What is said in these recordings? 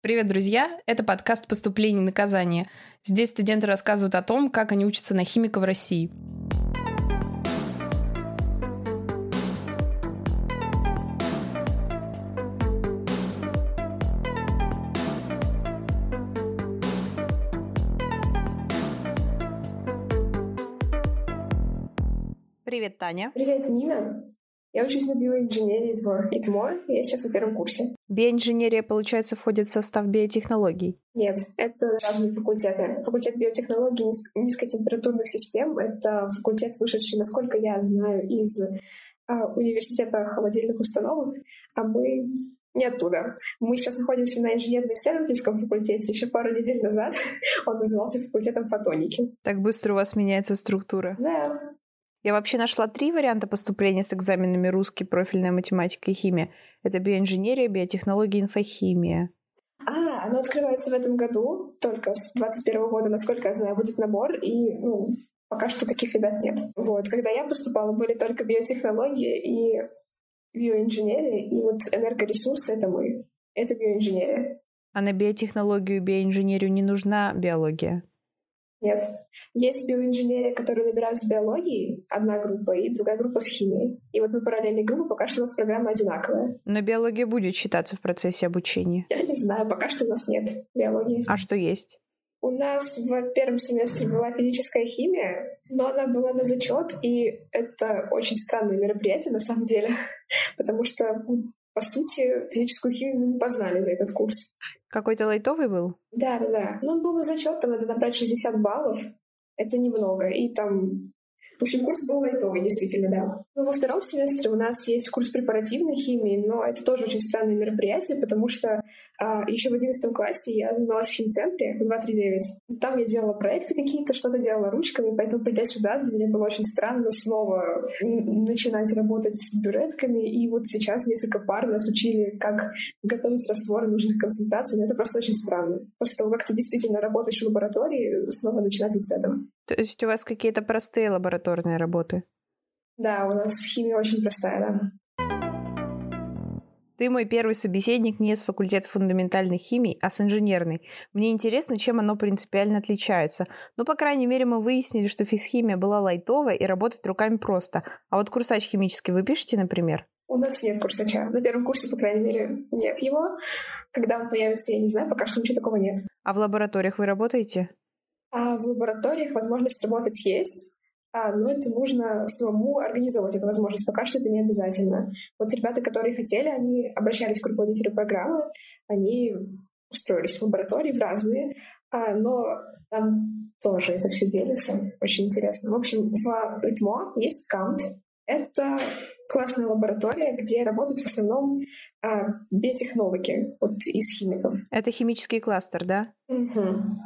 Привет, друзья! Это подкаст «Поступление и наказание». Здесь студенты рассказывают о том, как они учатся на химика в России. Привет, Таня. Привет, Нина. Я учусь на биоинженерии в ИТМО, я сейчас на первом курсе. Биоинженерия, получается, входит в состав биотехнологий? Нет, это разные факультеты. Факультет биотехнологий низ- низкотемпературных систем — это факультет, вышедший, насколько я знаю, из а, университета холодильных установок, а мы не оттуда. Мы сейчас находимся на инженерно-исследовательском факультете. Еще пару недель назад он назывался факультетом фотоники. Так быстро у вас меняется структура. Да, Я вообще нашла три варианта поступления с экзаменами русский, профильная математика и химия. Это биоинженерия, биотехнология, инфохимия. А, оно открывается в этом году, только с 21 года, насколько я знаю, будет набор, и ну, пока что таких ребят нет. Вот, когда я поступала, были только биотехнологии и биоинженерия, и вот энергоресурсы — это мы. Это биоинженерия. А на биотехнологию и биоинженерию не нужна биология? Нет. Есть биоинженерия, которую набирают с биологией, одна группа, и другая группа с химией. И вот мы параллельные группы, пока что у нас программа одинаковая. Но биология будет считаться в процессе обучения. Я не знаю, пока что у нас нет биологии. А что есть? У нас в первом семестре была физическая химия, но она была на зачет, и это очень странное мероприятие на самом деле, потому что, по сути, физическую химию мы не познали за этот курс. Какой-то лайтовый был? Да, да, да. Ну, он был на зачет, там надо набрать 60 баллов. Это немного. И там... В общем, курс был лайтовый, действительно, да. Ну, во втором семестре у нас есть курс препаративной химии, но это тоже очень странное мероприятие, потому что а, еще в 11 классе я занималась в химцентре в 239. Там я делала проекты какие-то, что-то делала ручками, поэтому, придя сюда, для меня было очень странно снова начинать работать с бюретками. И вот сейчас несколько пар нас учили, как готовить растворы нужных концентраций, но это просто очень странно. После того, как ты действительно работаешь в лаборатории, снова начинать вот с этого. То есть у вас какие-то простые лабораторные работы? Да, у нас химия очень простая, да. Ты мой первый собеседник не с факультета фундаментальной химии, а с инженерной. Мне интересно, чем оно принципиально отличается. Ну, по крайней мере, мы выяснили, что физхимия была лайтовая и работать руками просто. А вот курсач химический вы пишете, например? У нас нет курсача. На первом курсе, по крайней мере, нет его. Когда он появится, я не знаю, пока что ничего такого нет. А в лабораториях вы работаете? А в лабораториях возможность работать есть, а, но это нужно самому организовывать эту возможность. Пока что это не обязательно. Вот ребята, которые хотели, они обращались к руководителю программы, они устроились в лаборатории в разные, а, но там тоже это все делится. Очень интересно. В общем, в ИТМО есть скаунт. Это классная лаборатория, где работают в основном а, биотехнологи вот, из химиков. Это химический кластер, да? Мгм.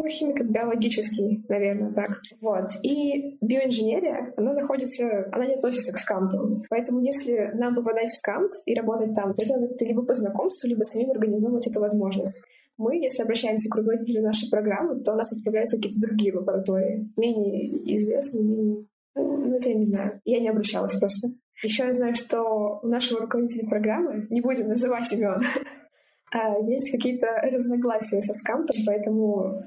Ну, химико-биологический, наверное, так. Вот. И биоинженерия, она находится, она не относится к скамту. Поэтому если нам попадать в скамт и работать там, то это либо по знакомству, либо самим организовывать эту возможность. Мы, если обращаемся к руководителю нашей программы, то нас отправляют в какие-то другие лаборатории, менее известные, менее... Ну, это я не знаю. Я не обращалась просто. Еще я знаю, что у нашего руководителя программы, не будем называть имен, а, есть какие-то разногласия со скамтом, поэтому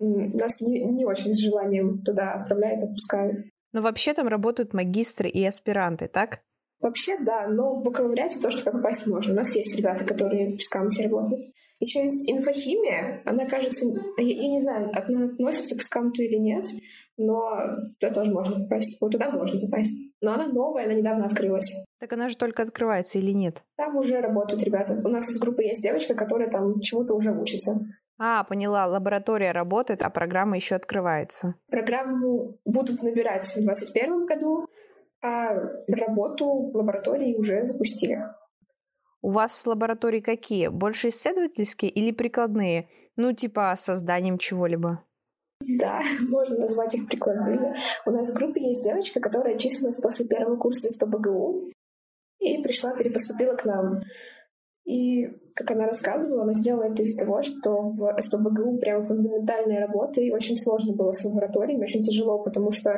нас не, не очень с желанием туда отправляют, отпускают. Но вообще там работают магистры и аспиранты, так? Вообще, да, но в бакалавриате тоже туда попасть можно. У нас есть ребята, которые в скамте работают. Еще есть инфохимия. Она, кажется, я, я не знаю, она относится к скамту или нет, но туда тоже можно попасть. Вот туда можно попасть. Но она новая, она недавно открылась. Так она же только открывается или нет? Там уже работают ребята. У нас из группы есть девочка, которая там чему-то уже учится. А, поняла, лаборатория работает, а программа еще открывается. Программу будут набирать в 2021 году, а работу лаборатории уже запустили. У вас лаборатории какие? Больше исследовательские или прикладные? Ну, типа созданием чего-либо. Да, можно назвать их прикладными. У нас в группе есть девочка, которая числилась после первого курса из ПБГУ и пришла, перепоступила к нам. И, как она рассказывала, она сделала это из-за того, что в СПБГУ прямо фундаментальная работа, и очень сложно было с лабораториями, очень тяжело, потому что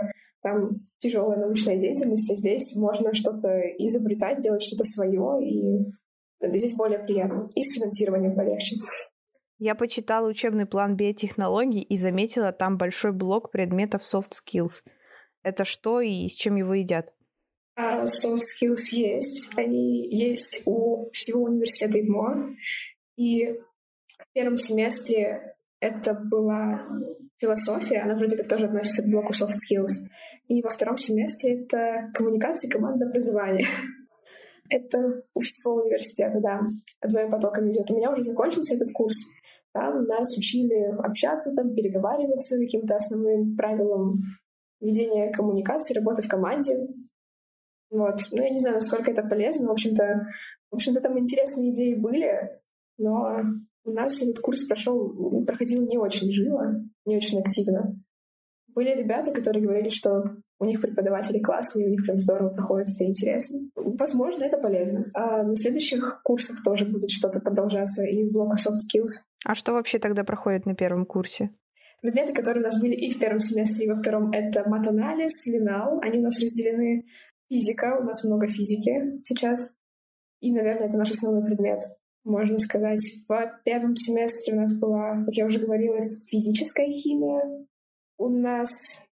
там тяжелая научная деятельность, а здесь можно что-то изобретать, делать что-то свое, и здесь более приятно. И с финансированием полегче. Я почитала учебный план биотехнологий и заметила там большой блок предметов soft skills. Это что и с чем его едят? А soft skills есть. Они есть у всего университета ИДМО. И в первом семестре это была философия, она вроде как тоже относится к блоку soft skills. И во втором семестре это коммуникация и командное образование. это у всего университета, да, двоим потоком идет. У меня уже закончился этот курс. Там нас учили общаться, там переговариваться, каким-то основным правилам ведения коммуникации, работы в команде. Вот. Ну, я не знаю, насколько это полезно. В общем-то, в общем-то, там интересные идеи были, но у нас этот курс прошел, проходил не очень живо, не очень активно. Были ребята, которые говорили, что у них преподаватели классные, у них прям здорово проходит, это интересно. Возможно, это полезно. А на следующих курсах тоже будет что-то продолжаться и в блока soft skills. А что вообще тогда проходит на первом курсе? Предметы, которые у нас были и в первом семестре, и во втором, это матанализ, линал. Они у нас разделены. Физика, у нас много физики сейчас. И, наверное, это наш основной предмет. Можно сказать, в первом семестре у нас была, как я уже говорила, физическая химия. У нас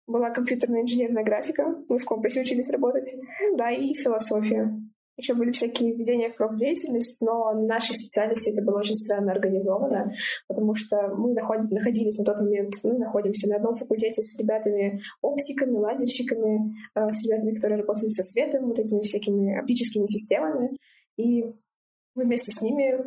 была компьютерная инженерная графика, мы в компасе учились работать, да, и философия. Еще были всякие введения в профдеятельность, но нашей специальности это было очень странно организовано, потому что мы находились на тот момент, мы находимся на одном факультете с ребятами оптиками, лазерщиками, э, с ребятами, которые работают со светом, вот этими всякими оптическими системами. И мы вместе с ними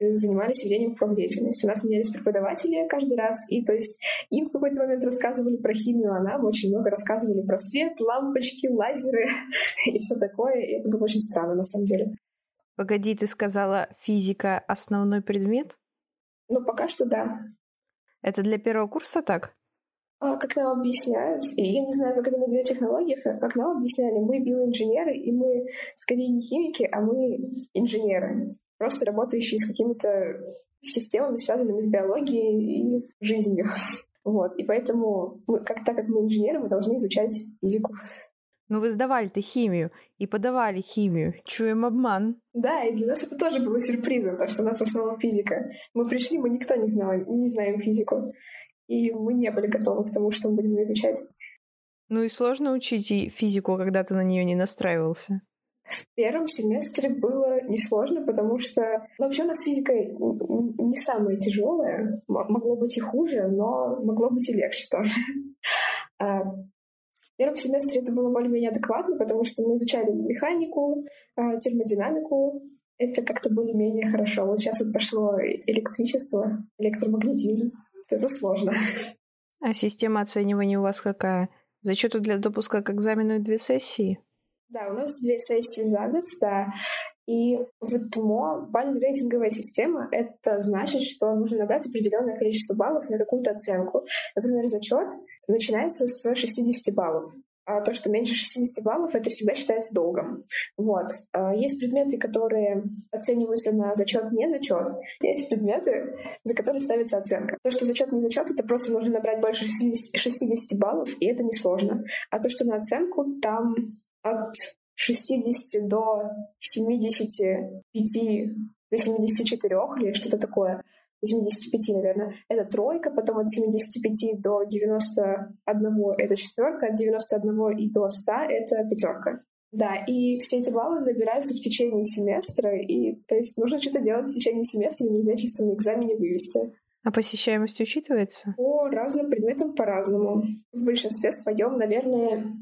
занимались ведением профдеятельности. У нас менялись преподаватели каждый раз, и то есть им в какой-то момент рассказывали про химию, а нам очень много рассказывали про свет, лампочки, лазеры и все такое, и это было очень странно на самом деле. Погоди, ты сказала, физика — основной предмет? Ну, пока что да. Это для первого курса так? А, как нам объясняют, я не знаю, как это на биотехнологиях, а как нам объясняли, мы биоинженеры, и мы скорее не химики, а мы инженеры просто работающие с какими-то системами, связанными с биологией и жизнью. Вот. И поэтому, мы, как, так как мы инженеры, мы должны изучать физику. Ну, вы сдавали-то химию и подавали химию. Чуем обман. Да, и для нас это тоже было сюрпризом, потому что у нас в основном физика. Мы пришли, мы никто не, знал, не знаем физику. И мы не были готовы к тому, что мы будем изучать. Ну и сложно учить физику, когда ты на нее не настраивался. В первом семестре было несложно, потому что ну, вообще у нас физика не самая тяжелая. Могло быть и хуже, но могло быть и легче тоже. А в первом семестре это было более-менее адекватно, потому что мы изучали механику, а, термодинамику. Это как-то более-менее хорошо. Вот сейчас вот пошло электричество, электромагнетизм. Это сложно. А система оценивания у вас какая? Зачеты для допуска к экзамену две сессии? Да, у нас две сессии за год, да. И в ТМО бально-рейтинговая система — это значит, что нужно набрать определенное количество баллов на какую-то оценку. Например, зачет начинается с 60 баллов. А то, что меньше 60 баллов, это всегда считается долгом. Вот. А есть предметы, которые оцениваются на зачет, не зачет. Есть предметы, за которые ставится оценка. То, что зачет, не зачет, это просто нужно набрать больше 60 баллов, и это несложно. А то, что на оценку, там от 60 до 75, до 74 или что-то такое. 75, наверное, это тройка, потом от 75 до 91 это четверка, от 91 и до 100 это пятерка. Да, и все эти баллы набираются в течение семестра, и то есть нужно что-то делать в течение семестра, нельзя чисто на экзамене вывести. А посещаемость учитывается? По разным предметам по-разному. В большинстве своем, наверное,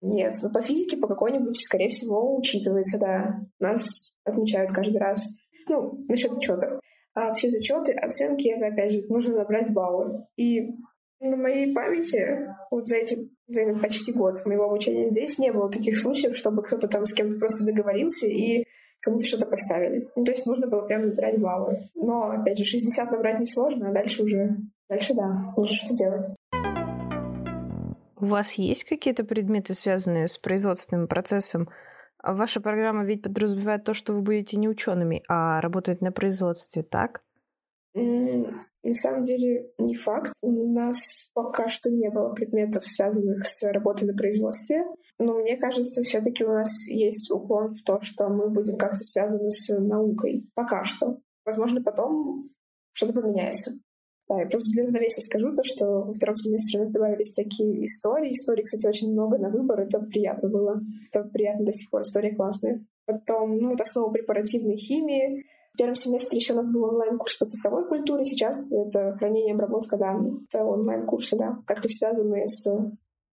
нет, ну по физике по какой-нибудь, скорее всего, учитывается, да. Нас отмечают каждый раз. Ну, насчет зачетов. А все зачеты, оценки, это опять же, нужно набрать баллы. И на моей памяти, вот за эти за этот почти год моего обучения здесь не было таких случаев, чтобы кто-то там с кем-то просто договорился и кому-то что-то поставили. Ну, то есть нужно было прям набирать баллы. Но, опять же, 60 набрать несложно, а дальше уже... Дальше, да, нужно что делать. У вас есть какие-то предметы, связанные с производственным процессом? А ваша программа ведь подразумевает то, что вы будете не учеными, а работать на производстве, так? На самом деле не факт. У нас пока что не было предметов, связанных с работой на производстве. Но мне кажется, все-таки у нас есть уклон в то, что мы будем как-то связаны с наукой. Пока что. Возможно, потом что-то поменяется. Да, я просто для равновесия скажу то, что во втором семестре у нас добавились всякие истории. Истории, кстати, очень много на выбор. Это приятно было. Это приятно до сих пор. История классная. Потом, ну, вот основа препаративной химии. В первом семестре еще у нас был онлайн-курс по цифровой культуре. Сейчас это хранение и обработка данных. Это онлайн-курсы, да, как-то связанные с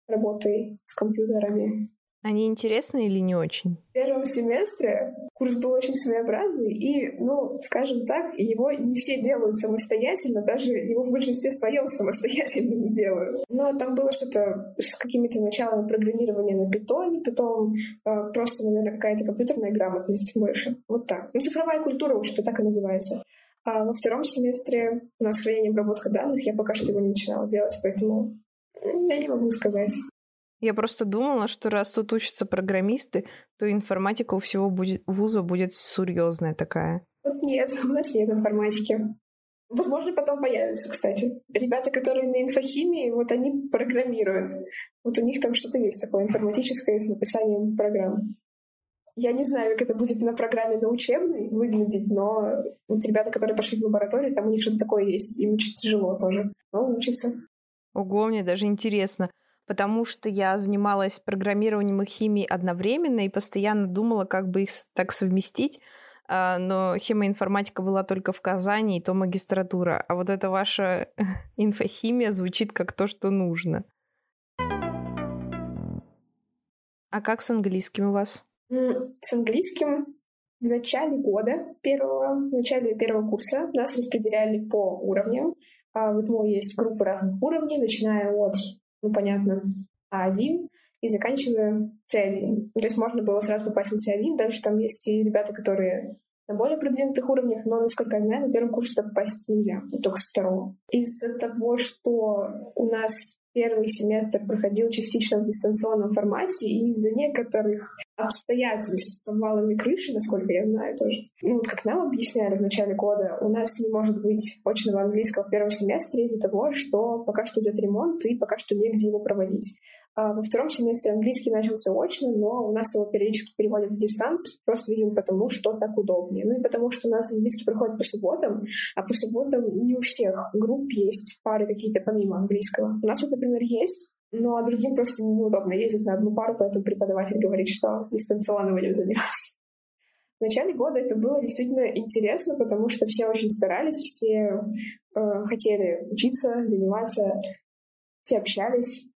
работой с компьютерами. Они интересны или не очень? В первом семестре курс был очень своеобразный, и, ну, скажем так, его не все делают самостоятельно, даже его в большинстве своем самостоятельно не делают. Но там было что-то с какими-то началами программирования на питоне, потом э, просто, наверное, какая-то компьютерная грамотность больше. Вот так. Ну, цифровая культура, в общем-то, так и называется. А во втором семестре у нас хранение и обработка данных, я пока что его не начинала делать, поэтому я не могу сказать. Я просто думала, что раз тут учатся программисты, то информатика у всего будет, вуза будет серьезная такая. Вот нет, у нас нет информатики. Возможно, потом появится, кстати. Ребята, которые на инфохимии, вот они программируют. Вот у них там что-то есть такое информатическое с написанием программ. Я не знаю, как это будет на программе на учебной выглядеть, но вот ребята, которые пошли в лабораторию, там у них что-то такое есть. Им очень тяжело тоже. Но учатся. Ого, мне даже интересно потому что я занималась программированием и химией одновременно и постоянно думала, как бы их так совместить. А, но химоинформатика была только в Казани, и то магистратура. А вот эта ваша инфохимия звучит как то, что нужно. А как с английским у вас? С английским в начале года, первого, в начале первого курса нас распределяли по уровням. А вот мой есть группы разных уровней, начиная от ну, понятно, А1 и заканчивая C1. То есть можно было сразу попасть на C1, дальше там есть и ребята, которые на более продвинутых уровнях, но, насколько я знаю, на первом курсе туда попасть нельзя, только с второго. Из-за того, что у нас первый семестр проходил частично в дистанционном формате, и из-за некоторых обстоятельств с обвалами крыши, насколько я знаю тоже, ну, вот как нам объясняли в начале года, у нас не может быть очного английского в первом семестре из-за того, что пока что идет ремонт, и пока что негде его проводить. А во втором семестре английский начался очно, но у нас его периодически переводят в дистант, просто, видимо, потому что так удобнее. Ну и потому что у нас английский проходит по субботам, а по субботам не у всех групп есть пары какие-то помимо английского. У нас вот, например, есть, но другим просто неудобно ездить на одну пару, поэтому преподаватель говорит, что дистанционно будем заниматься. В начале года это было действительно интересно, потому что все очень старались, все э, хотели учиться, заниматься, все общались.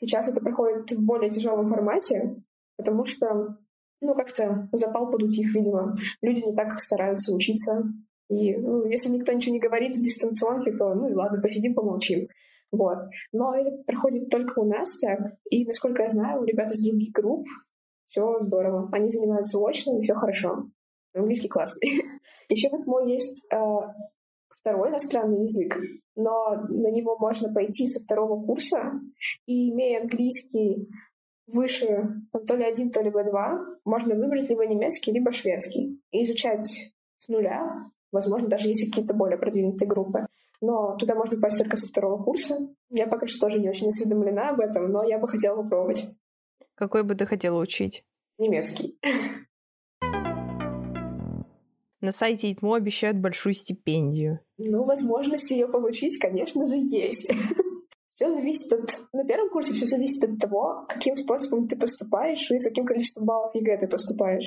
Сейчас это проходит в более тяжелом формате, потому что, ну, как-то запал подутих, видимо. Люди не так стараются учиться. И ну, если никто ничего не говорит в дистанционке, то, ну, ладно, посидим, помолчим. Вот. Но это проходит только у нас так. И, насколько я знаю, у ребят из других групп все здорово. Они занимаются очно, и все хорошо. Английский классный. Еще вот мой есть э, второй иностранный язык, но на него можно пойти со второго курса, и имея английский выше то ли один, то ли B2, можно выбрать либо немецкий, либо шведский и изучать с нуля, возможно, даже если какие-то более продвинутые группы. Но туда можно попасть только со второго курса. Я пока что тоже не очень осведомлена об этом, но я бы хотела попробовать. Какой бы ты хотела учить? Немецкий. На сайте ИТМО обещают большую стипендию. Ну, возможность ее получить, конечно же, есть. Все зависит от... На первом курсе все зависит от того, каким способом ты поступаешь и с каким количеством баллов ЕГЭ ты поступаешь.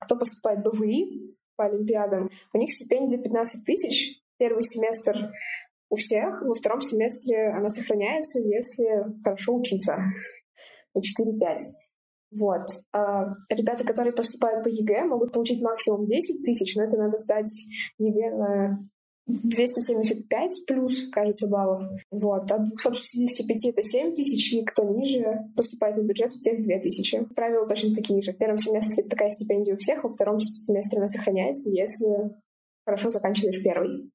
Кто поступает БВИ по Олимпиадам, у них стипендия 15 тысяч. Первый семестр у всех, во втором семестре она сохраняется, если хорошо учиться на 4-5. Вот. А ребята, которые поступают по ЕГЭ, могут получить максимум 10 тысяч, но это надо сдать ЕГЭ на 275 плюс, кажется, баллов. Вот. От 265 это 7 тысяч, и кто ниже поступает на бюджет, у тех 2 тысячи. Правила точно такие же. В первом семестре такая стипендия у всех, во втором семестре она сохраняется, если хорошо заканчиваешь первый.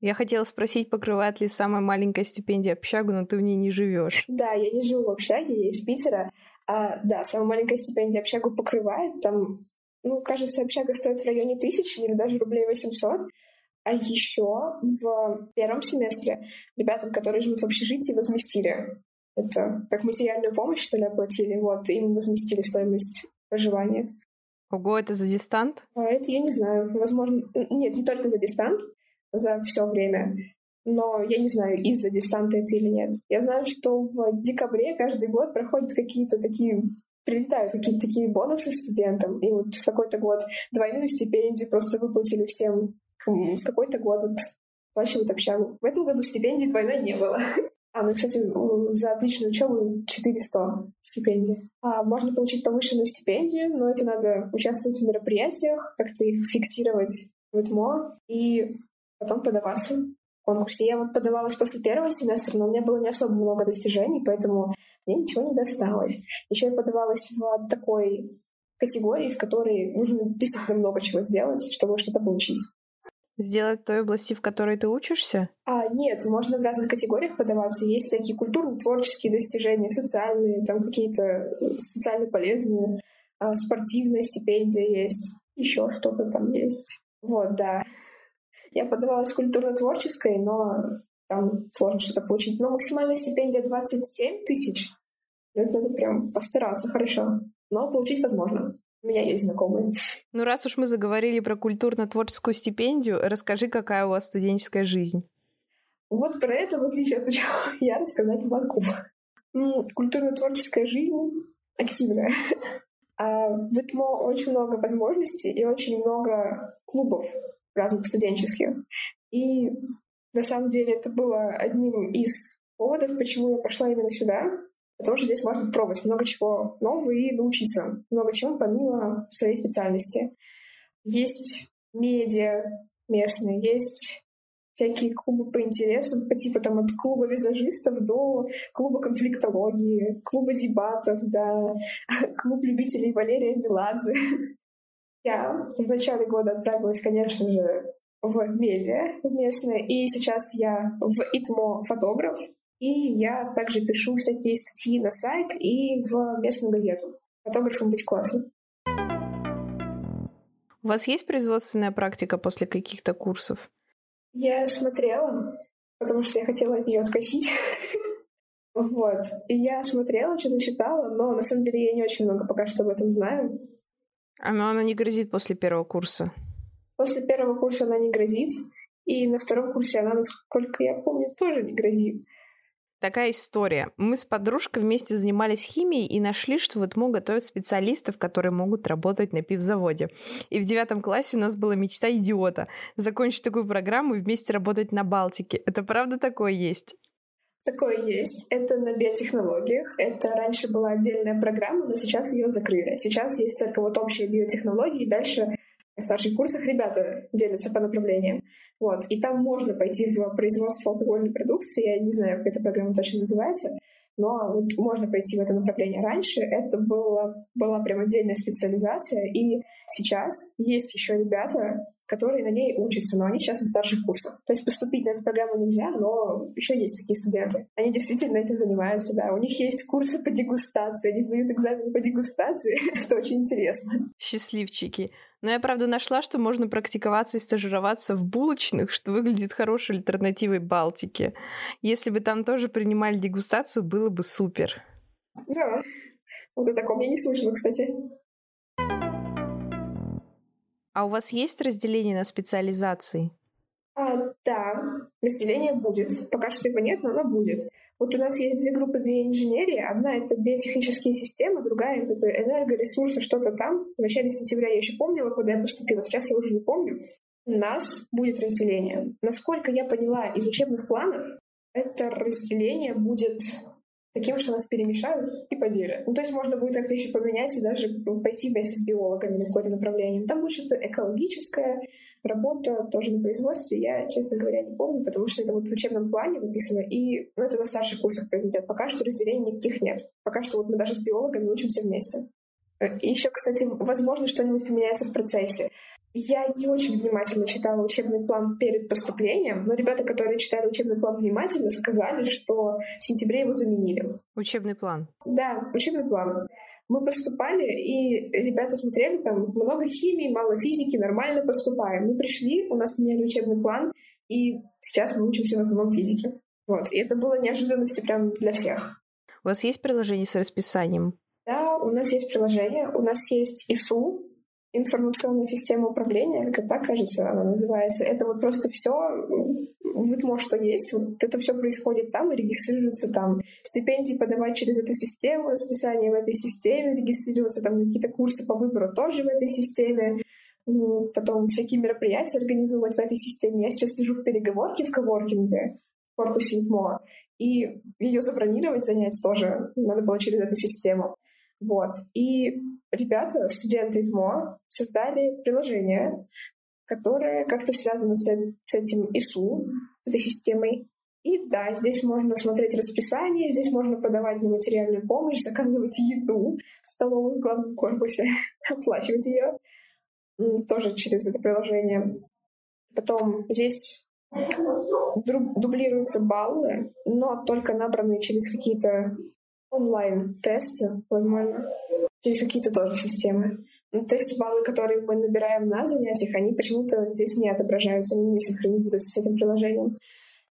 Я хотела спросить, покрывает ли самая маленькая стипендия общагу, но ты в ней не живешь. Да, я не живу в общаге, я из Питера. А, да, самая маленькая стипендия общагу покрывает. Там, ну, кажется, общага стоит в районе тысячи или даже рублей 800. А еще в первом семестре ребятам, которые живут в общежитии, возместили. Это как материальную помощь, что ли, оплатили. Вот, им возместили стоимость проживания. Ого, это за дистант? А, это я не знаю. Возможно... Нет, не только за дистант. за все время. Но я не знаю, из-за дистанта это или нет. Я знаю, что в декабре каждый год проходят какие-то такие прилетают какие-то такие бонусы студентам. И вот в какой-то год двойную стипендию просто выплатили всем. В какой-то год вот оплачивают общагу. В этом году стипендии двойной не было. А, ну, кстати, за отличную учебу 400 стипендий. А, можно получить повышенную стипендию, но это надо участвовать в мероприятиях, как-то их фиксировать в ИТМО и потом подаваться конкурсе. Я вот подавалась после первого семестра, но у меня было не особо много достижений, поэтому мне ничего не досталось. Еще я подавалась в такой категории, в которой нужно действительно много чего сделать, чтобы что-то получить. Сделать в той области, в которой ты учишься? А, нет, можно в разных категориях подаваться. Есть всякие культурно-творческие достижения, социальные, там какие-то э, социально полезные, а, спортивная стипендия есть, еще что-то там есть. Вот, да. Я подавалась культурно-творческой, но там сложно что-то получить. Но максимальная стипендия 27 тысяч. Это надо прям постараться хорошо. Но получить возможно. У меня есть знакомые. Ну, раз уж мы заговорили про культурно-творческую стипендию, расскажи, какая у вас студенческая жизнь. Вот про это, в отличие от начала, я рассказать могу. Культурно-творческая жизнь активная. А в ИТМО очень много возможностей и очень много клубов разных студенческих. И на самом деле это было одним из поводов, почему я пошла именно сюда, Потому что здесь можно пробовать много чего нового и научиться много чему помимо своей специальности. Есть медиа местные, есть всякие клубы по интересам, по типу там от клуба визажистов до клуба конфликтологии, клуба дебатов, да, клуб любителей Валерия Меладзе. Я в начале года отправилась, конечно же, в медиа в местное, и сейчас я в ИТМО фотограф, и я также пишу всякие статьи на сайт и в местную газету. Фотографом быть классно. У вас есть производственная практика после каких-то курсов? Я смотрела, потому что я хотела от нее откосить. Вот. И я смотрела, что-то читала, но на самом деле я не очень много пока что об этом знаю. А но она не грозит после первого курса? После первого курса она не грозит. И на втором курсе она, насколько я помню, тоже не грозит. Такая история. Мы с подружкой вместе занимались химией и нашли, что в ИТМО готовят специалистов, которые могут работать на пивзаводе. И в девятом классе у нас была мечта идиота — закончить такую программу и вместе работать на Балтике. Это правда такое есть? Такое есть. Это на биотехнологиях. Это раньше была отдельная программа, но сейчас ее закрыли. Сейчас есть только вот общие биотехнологии. Дальше на старших курсах ребята делятся по направлениям. Вот. И там можно пойти в производство алкогольной продукции. Я не знаю, как эта программа точно называется, но можно пойти в это направление. Раньше это было, была прям отдельная специализация, и сейчас есть еще ребята, которые на ней учатся, но они сейчас на старших курсах. То есть поступить на эту программу нельзя, но еще есть такие студенты. Они действительно этим занимаются, да. У них есть курсы по дегустации, они сдают экзамены по дегустации. Это очень интересно. Счастливчики. Но я, правда, нашла, что можно практиковаться и стажироваться в булочных, что выглядит хорошей альтернативой Балтике. Если бы там тоже принимали дегустацию, было бы супер. Да, вот о таком я не слышала, кстати. А у вас есть разделение на специализации? А, да, разделение будет. Пока что его нет, но оно будет. Вот у нас есть две группы биоинженерии. Одна — это биотехнические системы, другая — это энергоресурсы, что-то там. В начале сентября я еще помнила, куда я поступила. Сейчас я уже не помню. У нас будет разделение. Насколько я поняла из учебных планов, это разделение будет таким, что нас перемешают и поделят. Ну, то есть можно будет как-то еще поменять и даже пойти вместе с биологами на какое-то направление. Там будет что-то экологическая работа тоже на производстве. Я, честно говоря, не помню, потому что это вот в учебном плане написано, и ну, это на старших курсах произойдет. Пока что разделений никаких нет. Пока что вот мы даже с биологами учимся вместе. Э, еще, кстати, возможно, что-нибудь поменяется в процессе. Я не очень внимательно читала учебный план перед поступлением, но ребята, которые читали учебный план внимательно, сказали, что в сентябре его заменили. Учебный план? Да, учебный план. Мы поступали, и ребята смотрели, там много химии, мало физики, нормально поступаем. Мы пришли, у нас поменяли учебный план, и сейчас мы учимся в основном физике. Вот. И это было неожиданностью прям для всех. У вас есть приложение с расписанием? Да, у нас есть приложение, у нас есть ИСУ, информационная система управления, как так кажется, она называется. Это вот просто все вытмо, что есть. Вот это все происходит там и регистрируется там. Стипендии подавать через эту систему, расписание в этой системе, регистрироваться там какие-то курсы по выбору тоже в этой системе. Потом всякие мероприятия организовывать в этой системе. Я сейчас сижу в переговорке в коворкинге в корпусе ИТМО, и ее забронировать, занять тоже надо было через эту систему. Вот. И ребята, студенты ИТМО, создали приложение, которое как-то связано с, с этим ИСУ, этой системой. И да, здесь можно смотреть расписание, здесь можно подавать на материальную помощь, заказывать еду в столовой в главном корпусе, оплачивать ее тоже через это приложение. Потом здесь дублируются баллы, но только набранные через какие-то онлайн-тесты, возможно, через какие-то тоже системы. Ну, то есть баллы, которые мы набираем на занятиях, они почему-то здесь не отображаются, они не синхронизируются с этим приложением.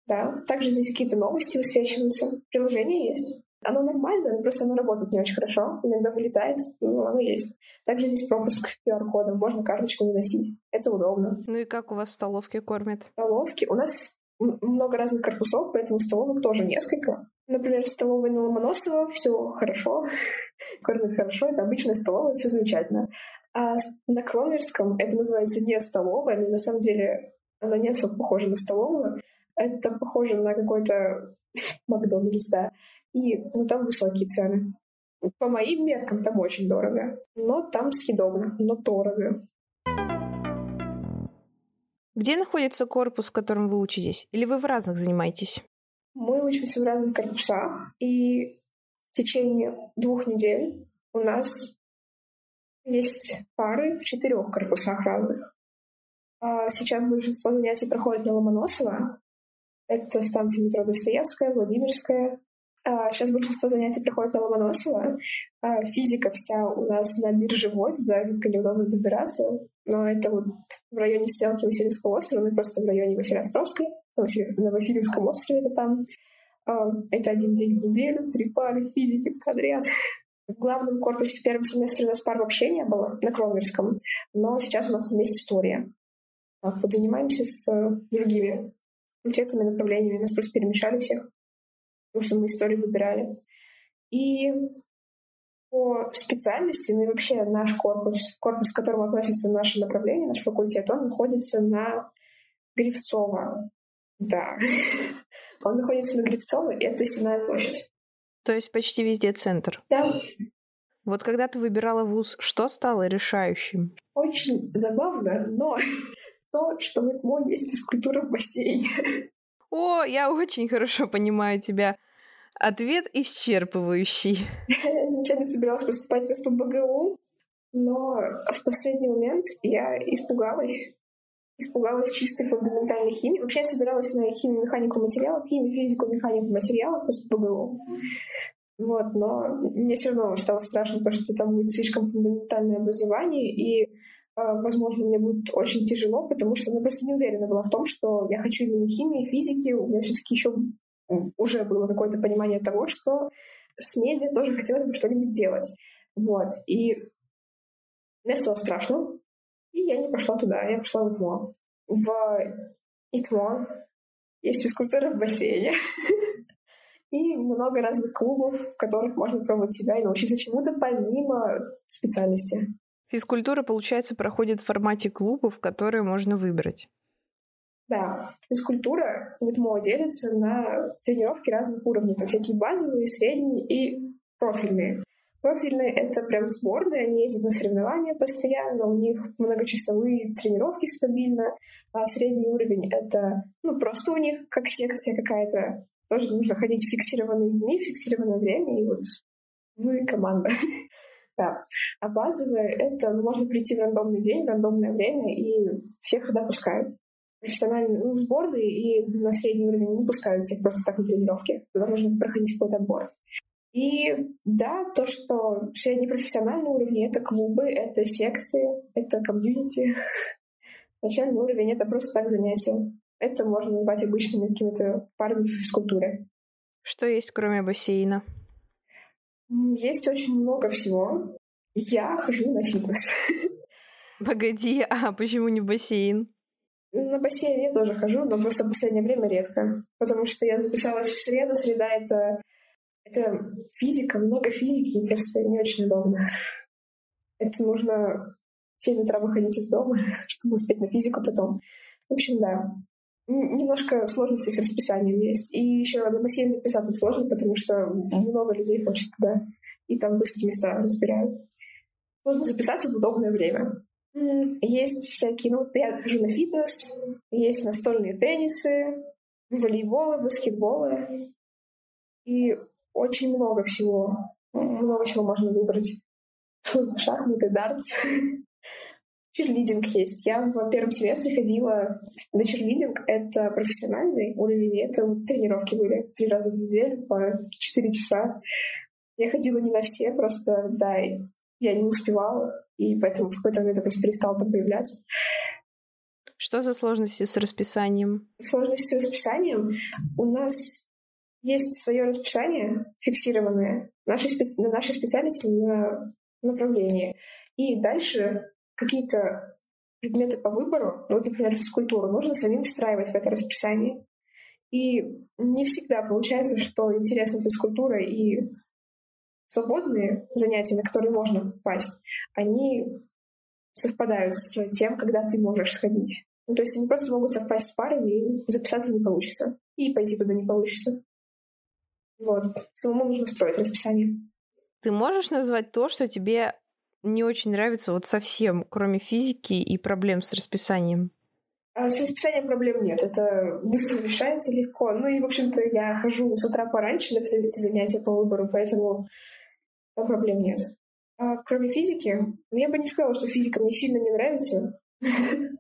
Да, также здесь какие-то новости высвечиваются. Приложение есть. Оно нормальное, просто оно работает не очень хорошо. Иногда вылетает, но оно есть. Также здесь пропуск QR-кодом. Можно карточку выносить. Это удобно. Ну и как у вас столовки кормят? Столовки? У нас много разных корпусов, поэтому столовок тоже несколько. Например, столовая на Ломоносова все хорошо, кормят хорошо, это обычная столовая, все замечательно. А на Кронверском это называется не столовая, но на самом деле она не особо похожа на столовую. Это похоже на какой-то Макдональдс, да. И ну, там высокие цены. По моим меркам там очень дорого. Но там съедобно, но дорого. Где находится корпус, в котором вы учитесь? Или вы в разных занимаетесь? Мы учимся в разных корпусах, и в течение двух недель у нас есть пары в четырех корпусах разных. А сейчас большинство занятий проходит на Ломоносова. Это станция метро Достоевская, Владимирская, Сейчас а, большинство занятий приходит на Ломоносова. А, физика вся у нас на биржевой, да, только неудобно добираться. Но это вот в районе стрелки Васильевского острова, ну просто в районе Василиостровской, на Васильевском острове это там. А, это один день в неделю, три пары физики подряд. В главном корпусе в первом семестре у нас пар вообще не было, на Кронверском, но сейчас у нас там есть история. Так вот занимаемся с другими факультетами, направлениями. Нас просто перемешали всех потому что мы историю выбирали. И по специальности, ну и вообще наш корпус, корпус, к которому относится наше направление, наш факультет, он находится на Гривцово. Да. Он находится на Гривцово, и это Сенная площадь. То есть почти везде центр? Да. Вот когда ты выбирала вуз, что стало решающим? Очень забавно, но то, что в ИТМО есть физкультура в бассейне. О, я очень хорошо понимаю тебя. Ответ исчерпывающий. Я изначально собиралась поступать в СПБГУ, но в последний момент я испугалась. Испугалась чистой фундаментальной химии. Вообще я собиралась на химию, механику материалов, химию, физику, механику материалов по СПБГУ. Вот, но мне все равно стало страшно, то, что там будет слишком фундаментальное образование, и возможно, мне будет очень тяжело, потому что я просто не уверена была в том, что я хочу именно химии, физики. У меня все-таки еще уже было какое-то понимание того, что с медиа тоже хотелось бы что-нибудь делать. Вот. И мне стало страшно, и я не пошла туда, я пошла в ИТМО. В ИТМО есть физкультура в бассейне. И много разных клубов, в которых можно пробовать себя и научиться чему-то помимо специальности. Физкультура, получается, проходит в формате клубов, которые можно выбрать. Да, физкультура в ИТМО делится на тренировки разных уровней, там всякие базовые, средние и профильные. Профильные — это прям сборные, они ездят на соревнования постоянно, у них многочасовые тренировки стабильно, а средний уровень — это, ну, просто у них как секция какая-то, тоже нужно ходить в фиксированные дни, в фиксированное время, и вот вы команда. Да. А базовые — это ну, можно прийти в рандомный день, в рандомное время, и всех туда пускают. Профессиональные ну, сборные и на средний уровень не пускают всех просто так на тренировки. Туда нужно проходить какой-то отбор. И да, то, что среднепрофессиональный уровень — это клубы, это секции, это комьюнити. Начальный уровень — это просто так занятия. Это можно назвать обычными какими-то парами в физкультуре. Что есть, кроме бассейна? Есть очень много всего. Я хожу на фитнес. Погоди, а почему не бассейн? На бассейн я тоже хожу, но просто в последнее время редко. Потому что я записалась в среду. Среда — это, это физика, много физики, и просто не очень удобно. Это нужно в 7 утра выходить из дома, чтобы успеть на физику потом. В общем, да. Немножко сложности с расписанием есть. И еще на бассейн записаться сложно, потому что много людей хочет туда. И там быстро места разбирают. Нужно записаться в удобное время. Есть всякие, ну, я хожу на фитнес, есть настольные теннисы, волейболы, баскетболы. И очень много всего, много чего можно выбрать. Шахматы, дартс. Черлидинг есть. Я в первом семестре ходила на черлидинг. Это профессиональный уровень. Это вот тренировки были три раза в неделю по четыре часа. Я ходила не на все, просто, да, я не успевала и поэтому в какой-то момент я просто перестала там появляться. Что за сложности с расписанием? Сложности с расписанием? У нас есть свое расписание фиксированное нашей на нашей специальности, на направлении. И дальше какие-то предметы по выбору, вот, например, физкультуру, нужно самим встраивать в это расписание. И не всегда получается, что интересна физкультура и свободные занятия, на которые можно попасть, они совпадают с тем, когда ты можешь сходить. Ну, то есть они просто могут совпасть с парами, и записаться не получится. И пойти туда не получится. Вот. Самому нужно строить расписание. Ты можешь назвать то, что тебе не очень нравится вот совсем, кроме физики и проблем с расписанием? А с расписанием проблем нет. Это быстро решается легко. Ну и, в общем-то, я хожу с утра пораньше на все эти занятия по выбору, поэтому там проблем нет. А кроме физики, ну, я бы не сказала, что физика мне сильно не нравится.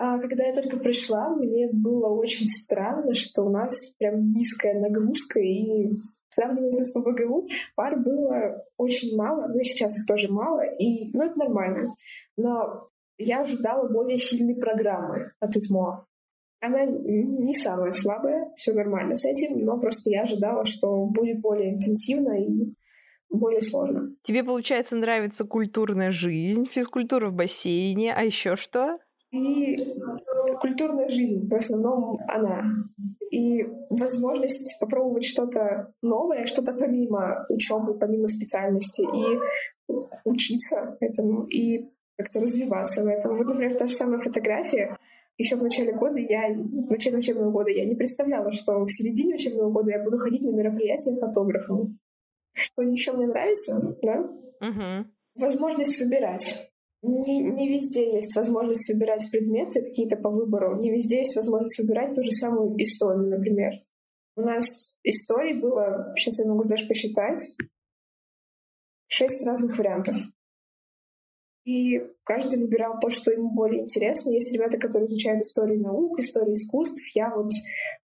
А когда я только пришла, мне было очень странно, что у нас прям низкая нагрузка, и сравнивая с ПБГУ, пар было очень мало, ну и сейчас их тоже мало, и, ну, это нормально. Но я ожидала более сильной программы от ИТМО. Она не самая слабая, все нормально с этим, но просто я ожидала, что будет более интенсивно и более сложно. Тебе, получается, нравится культурная жизнь, физкультура в бассейне, а еще что? И культурная жизнь, в основном она. И возможность попробовать что-то новое, что-то помимо учебы, помимо специальности, и учиться этому, и как-то развиваться в этом. Вот, например, та же самая фотография. Еще в начале года я, в начале учебного года я не представляла, что в середине учебного года я буду ходить на мероприятия фотографом. Что еще мне нравится, да? Угу. Возможность выбирать. Не, не везде есть возможность выбирать предметы какие-то по выбору. Не везде есть возможность выбирать ту же самую историю, например. У нас историй было, сейчас я могу даже посчитать, шесть разных вариантов. И каждый выбирал то, что ему более интересно. Есть ребята, которые изучают историю наук, историю искусств. Я вот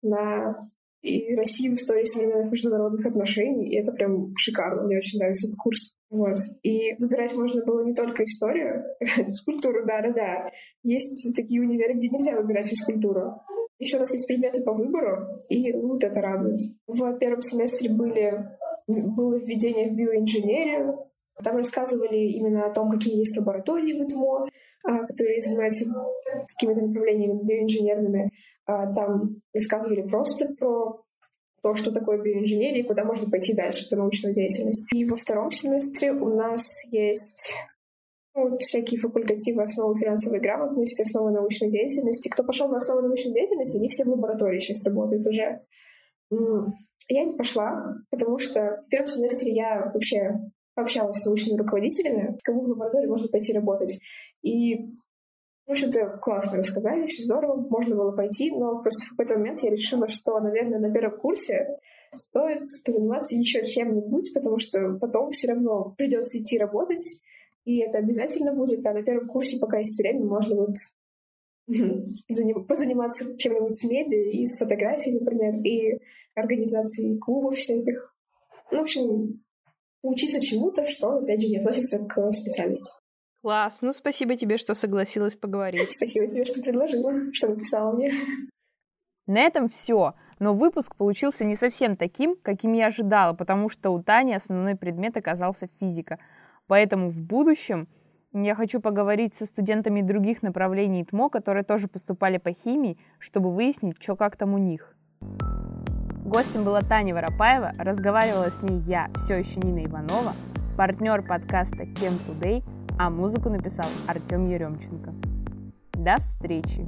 на и Россию в истории современных международных отношений, и это прям шикарно, мне очень нравится этот курс. Вот. И выбирать можно было не только историю, физкультуру, да-да-да. Есть такие универы, где нельзя выбирать физкультуру. Еще у нас есть предметы по выбору, и вот это радует. В первом семестре были, было введение в биоинженерию, там рассказывали именно о том, какие есть лаборатории в ИТМО, а, которые занимаются какими-то направлениями биоинженерными. А, там рассказывали просто про то, что такое биоинженерия и куда можно пойти дальше по научной деятельности. И во втором семестре у нас есть ну, всякие факультативы основы финансовой грамотности, основы научной деятельности. Кто пошел на основу научной деятельности, они все в лаборатории сейчас работают уже. Я не пошла, потому что в первом семестре я вообще пообщалась с научными руководителями, кому в лаборатории можно пойти работать. И, в общем-то, классно рассказали, все здорово, можно было пойти, но просто в какой-то момент я решила, что, наверное, на первом курсе стоит позаниматься еще чем-нибудь, потому что потом все равно придется идти работать, и это обязательно будет, а на первом курсе, пока есть время, можно вот позаниматься чем-нибудь с медиа и с фотографией, например, и организацией клубов всяких. Ну, в общем, учиться чему-то, что, опять же, не относится к специальности. Класс. Ну, спасибо тебе, что согласилась поговорить. Спасибо тебе, что предложила, что написала мне. На этом все. Но выпуск получился не совсем таким, каким я ожидала, потому что у Тани основной предмет оказался физика. Поэтому в будущем Я хочу поговорить со студентами других направлений ТМО, которые тоже поступали по химии, чтобы выяснить, что как там у них. Гостем была Таня Воропаева, разговаривала с ней я, все еще Нина Иванова, партнер подкаста Chem Today, а музыку написал Артем Еремченко. До встречи!